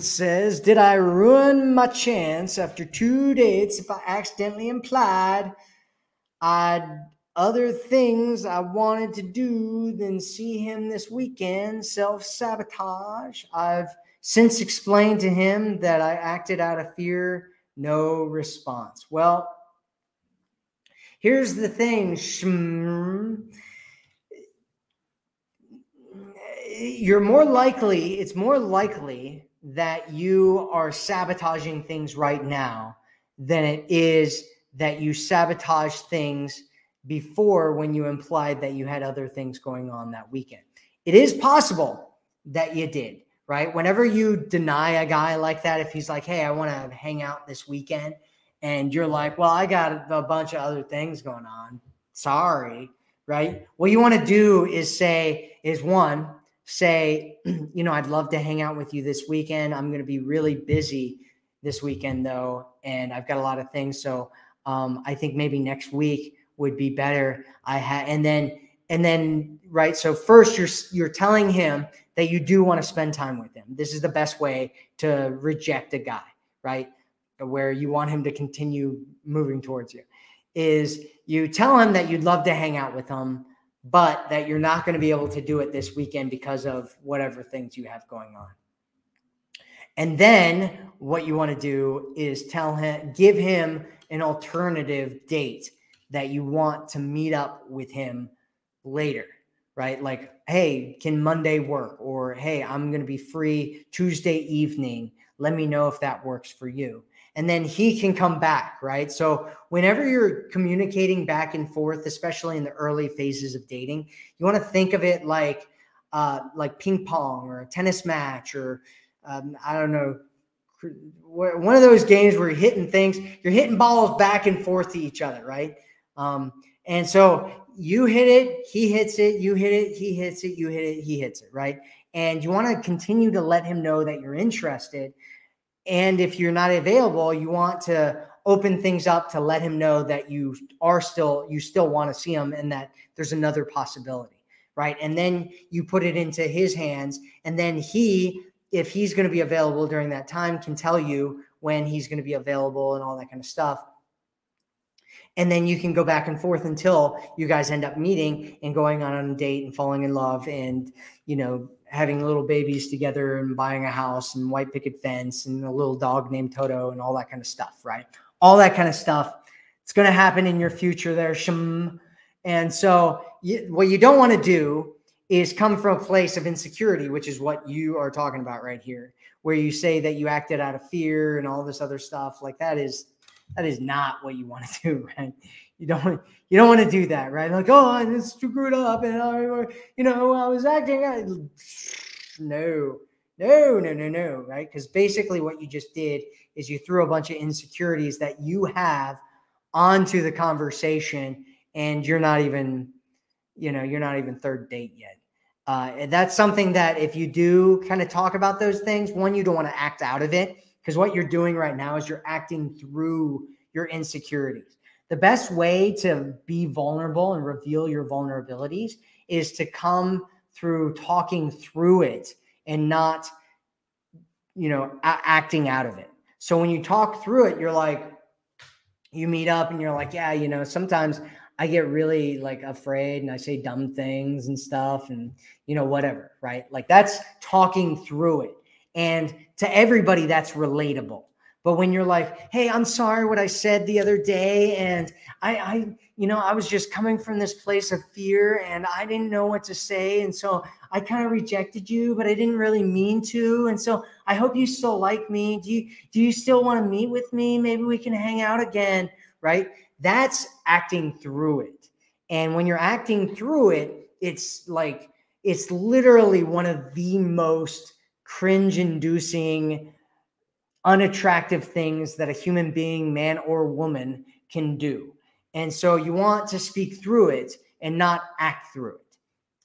Says, Did I ruin my chance after two dates if I accidentally implied I'd other things I wanted to do than see him this weekend? Self sabotage. I've since explained to him that I acted out of fear. No response. Well, here's the thing, you're more likely, it's more likely that you are sabotaging things right now than it is that you sabotage things before when you implied that you had other things going on that weekend. It is possible that you did, right? Whenever you deny a guy like that, if he's like, hey, I want to hang out this weekend, and you're like, well, I got a bunch of other things going on. Sorry, right? What you want to do is say, is one, say, you know, I'd love to hang out with you this weekend. I'm going to be really busy this weekend though, and I've got a lot of things. So um, I think maybe next week would be better. I had, and then, and then, right. So first, you're you're telling him that you do want to spend time with him. This is the best way to reject a guy, right? Where you want him to continue moving towards you, is you tell him that you'd love to hang out with him but that you're not going to be able to do it this weekend because of whatever things you have going on. And then what you want to do is tell him, give him an alternative date that you want to meet up with him later, right? Like, hey, can Monday work? Or hey, I'm going to be free Tuesday evening. Let me know if that works for you and then he can come back, right? So whenever you're communicating back and forth, especially in the early phases of dating, you want to think of it like uh, like ping pong or a tennis match or um, I don't know one of those games where you're hitting things, you're hitting balls back and forth to each other, right? Um, and so you hit it, he hits it, you hit it, he hits it, you hit it, he hits it, right? And you want to continue to let him know that you're interested and if you're not available, you want to open things up to let him know that you are still, you still want to see him and that there's another possibility. Right. And then you put it into his hands. And then he, if he's going to be available during that time, can tell you when he's going to be available and all that kind of stuff. And then you can go back and forth until you guys end up meeting and going on a date and falling in love and, you know, having little babies together and buying a house and white picket fence and a little dog named Toto and all that kind of stuff, right? All that kind of stuff. It's going to happen in your future there, shum. And so, you, what you don't want to do is come from a place of insecurity, which is what you are talking about right here, where you say that you acted out of fear and all this other stuff. Like that is that is not what you want to do, right? You don't you don't want to do that, right? Like, oh, I just screwed up, and I, you know, I was acting. No, no, no, no, no, right? Because basically, what you just did is you threw a bunch of insecurities that you have onto the conversation, and you're not even, you know, you're not even third date yet. Uh, that's something that if you do kind of talk about those things, one, you don't want to act out of it because what you're doing right now is you're acting through your insecurities. The best way to be vulnerable and reveal your vulnerabilities is to come through talking through it and not you know acting out of it. So when you talk through it you're like you meet up and you're like yeah you know sometimes i get really like afraid and i say dumb things and stuff and you know whatever right? Like that's talking through it and to everybody that's relatable but when you're like, hey, I'm sorry what I said the other day, and I, I, you know, I was just coming from this place of fear and I didn't know what to say. And so I kind of rejected you, but I didn't really mean to. And so I hope you still like me. Do you do you still want to meet with me? Maybe we can hang out again, right? That's acting through it. And when you're acting through it, it's like it's literally one of the most cringe inducing unattractive things that a human being, man or woman, can do. And so you want to speak through it and not act through it.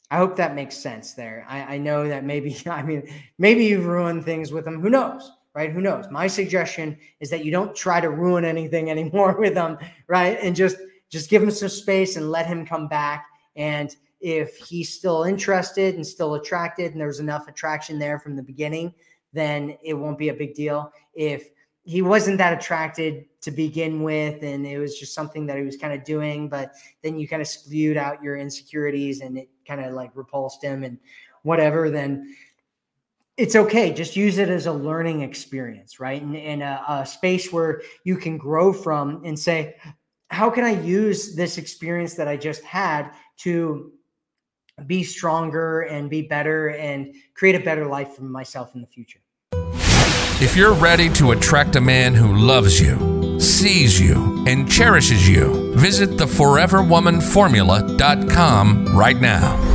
I hope that makes sense there. I, I know that maybe, I mean, maybe you've ruined things with them. Who knows? Right? Who knows? My suggestion is that you don't try to ruin anything anymore with them, right? And just just give him some space and let him come back. And if he's still interested and still attracted, and there's enough attraction there from the beginning, then it won't be a big deal. If he wasn't that attracted to begin with, and it was just something that he was kind of doing, but then you kind of spewed out your insecurities and it kind of like repulsed him and whatever, then it's okay. Just use it as a learning experience, right? And a, a, space where you can grow from and say, how can I use this experience that I just had to be stronger and be better and create a better life for myself in the future? If you're ready to attract a man who loves you, sees you, and cherishes you, visit theforeverwomanformula.com right now.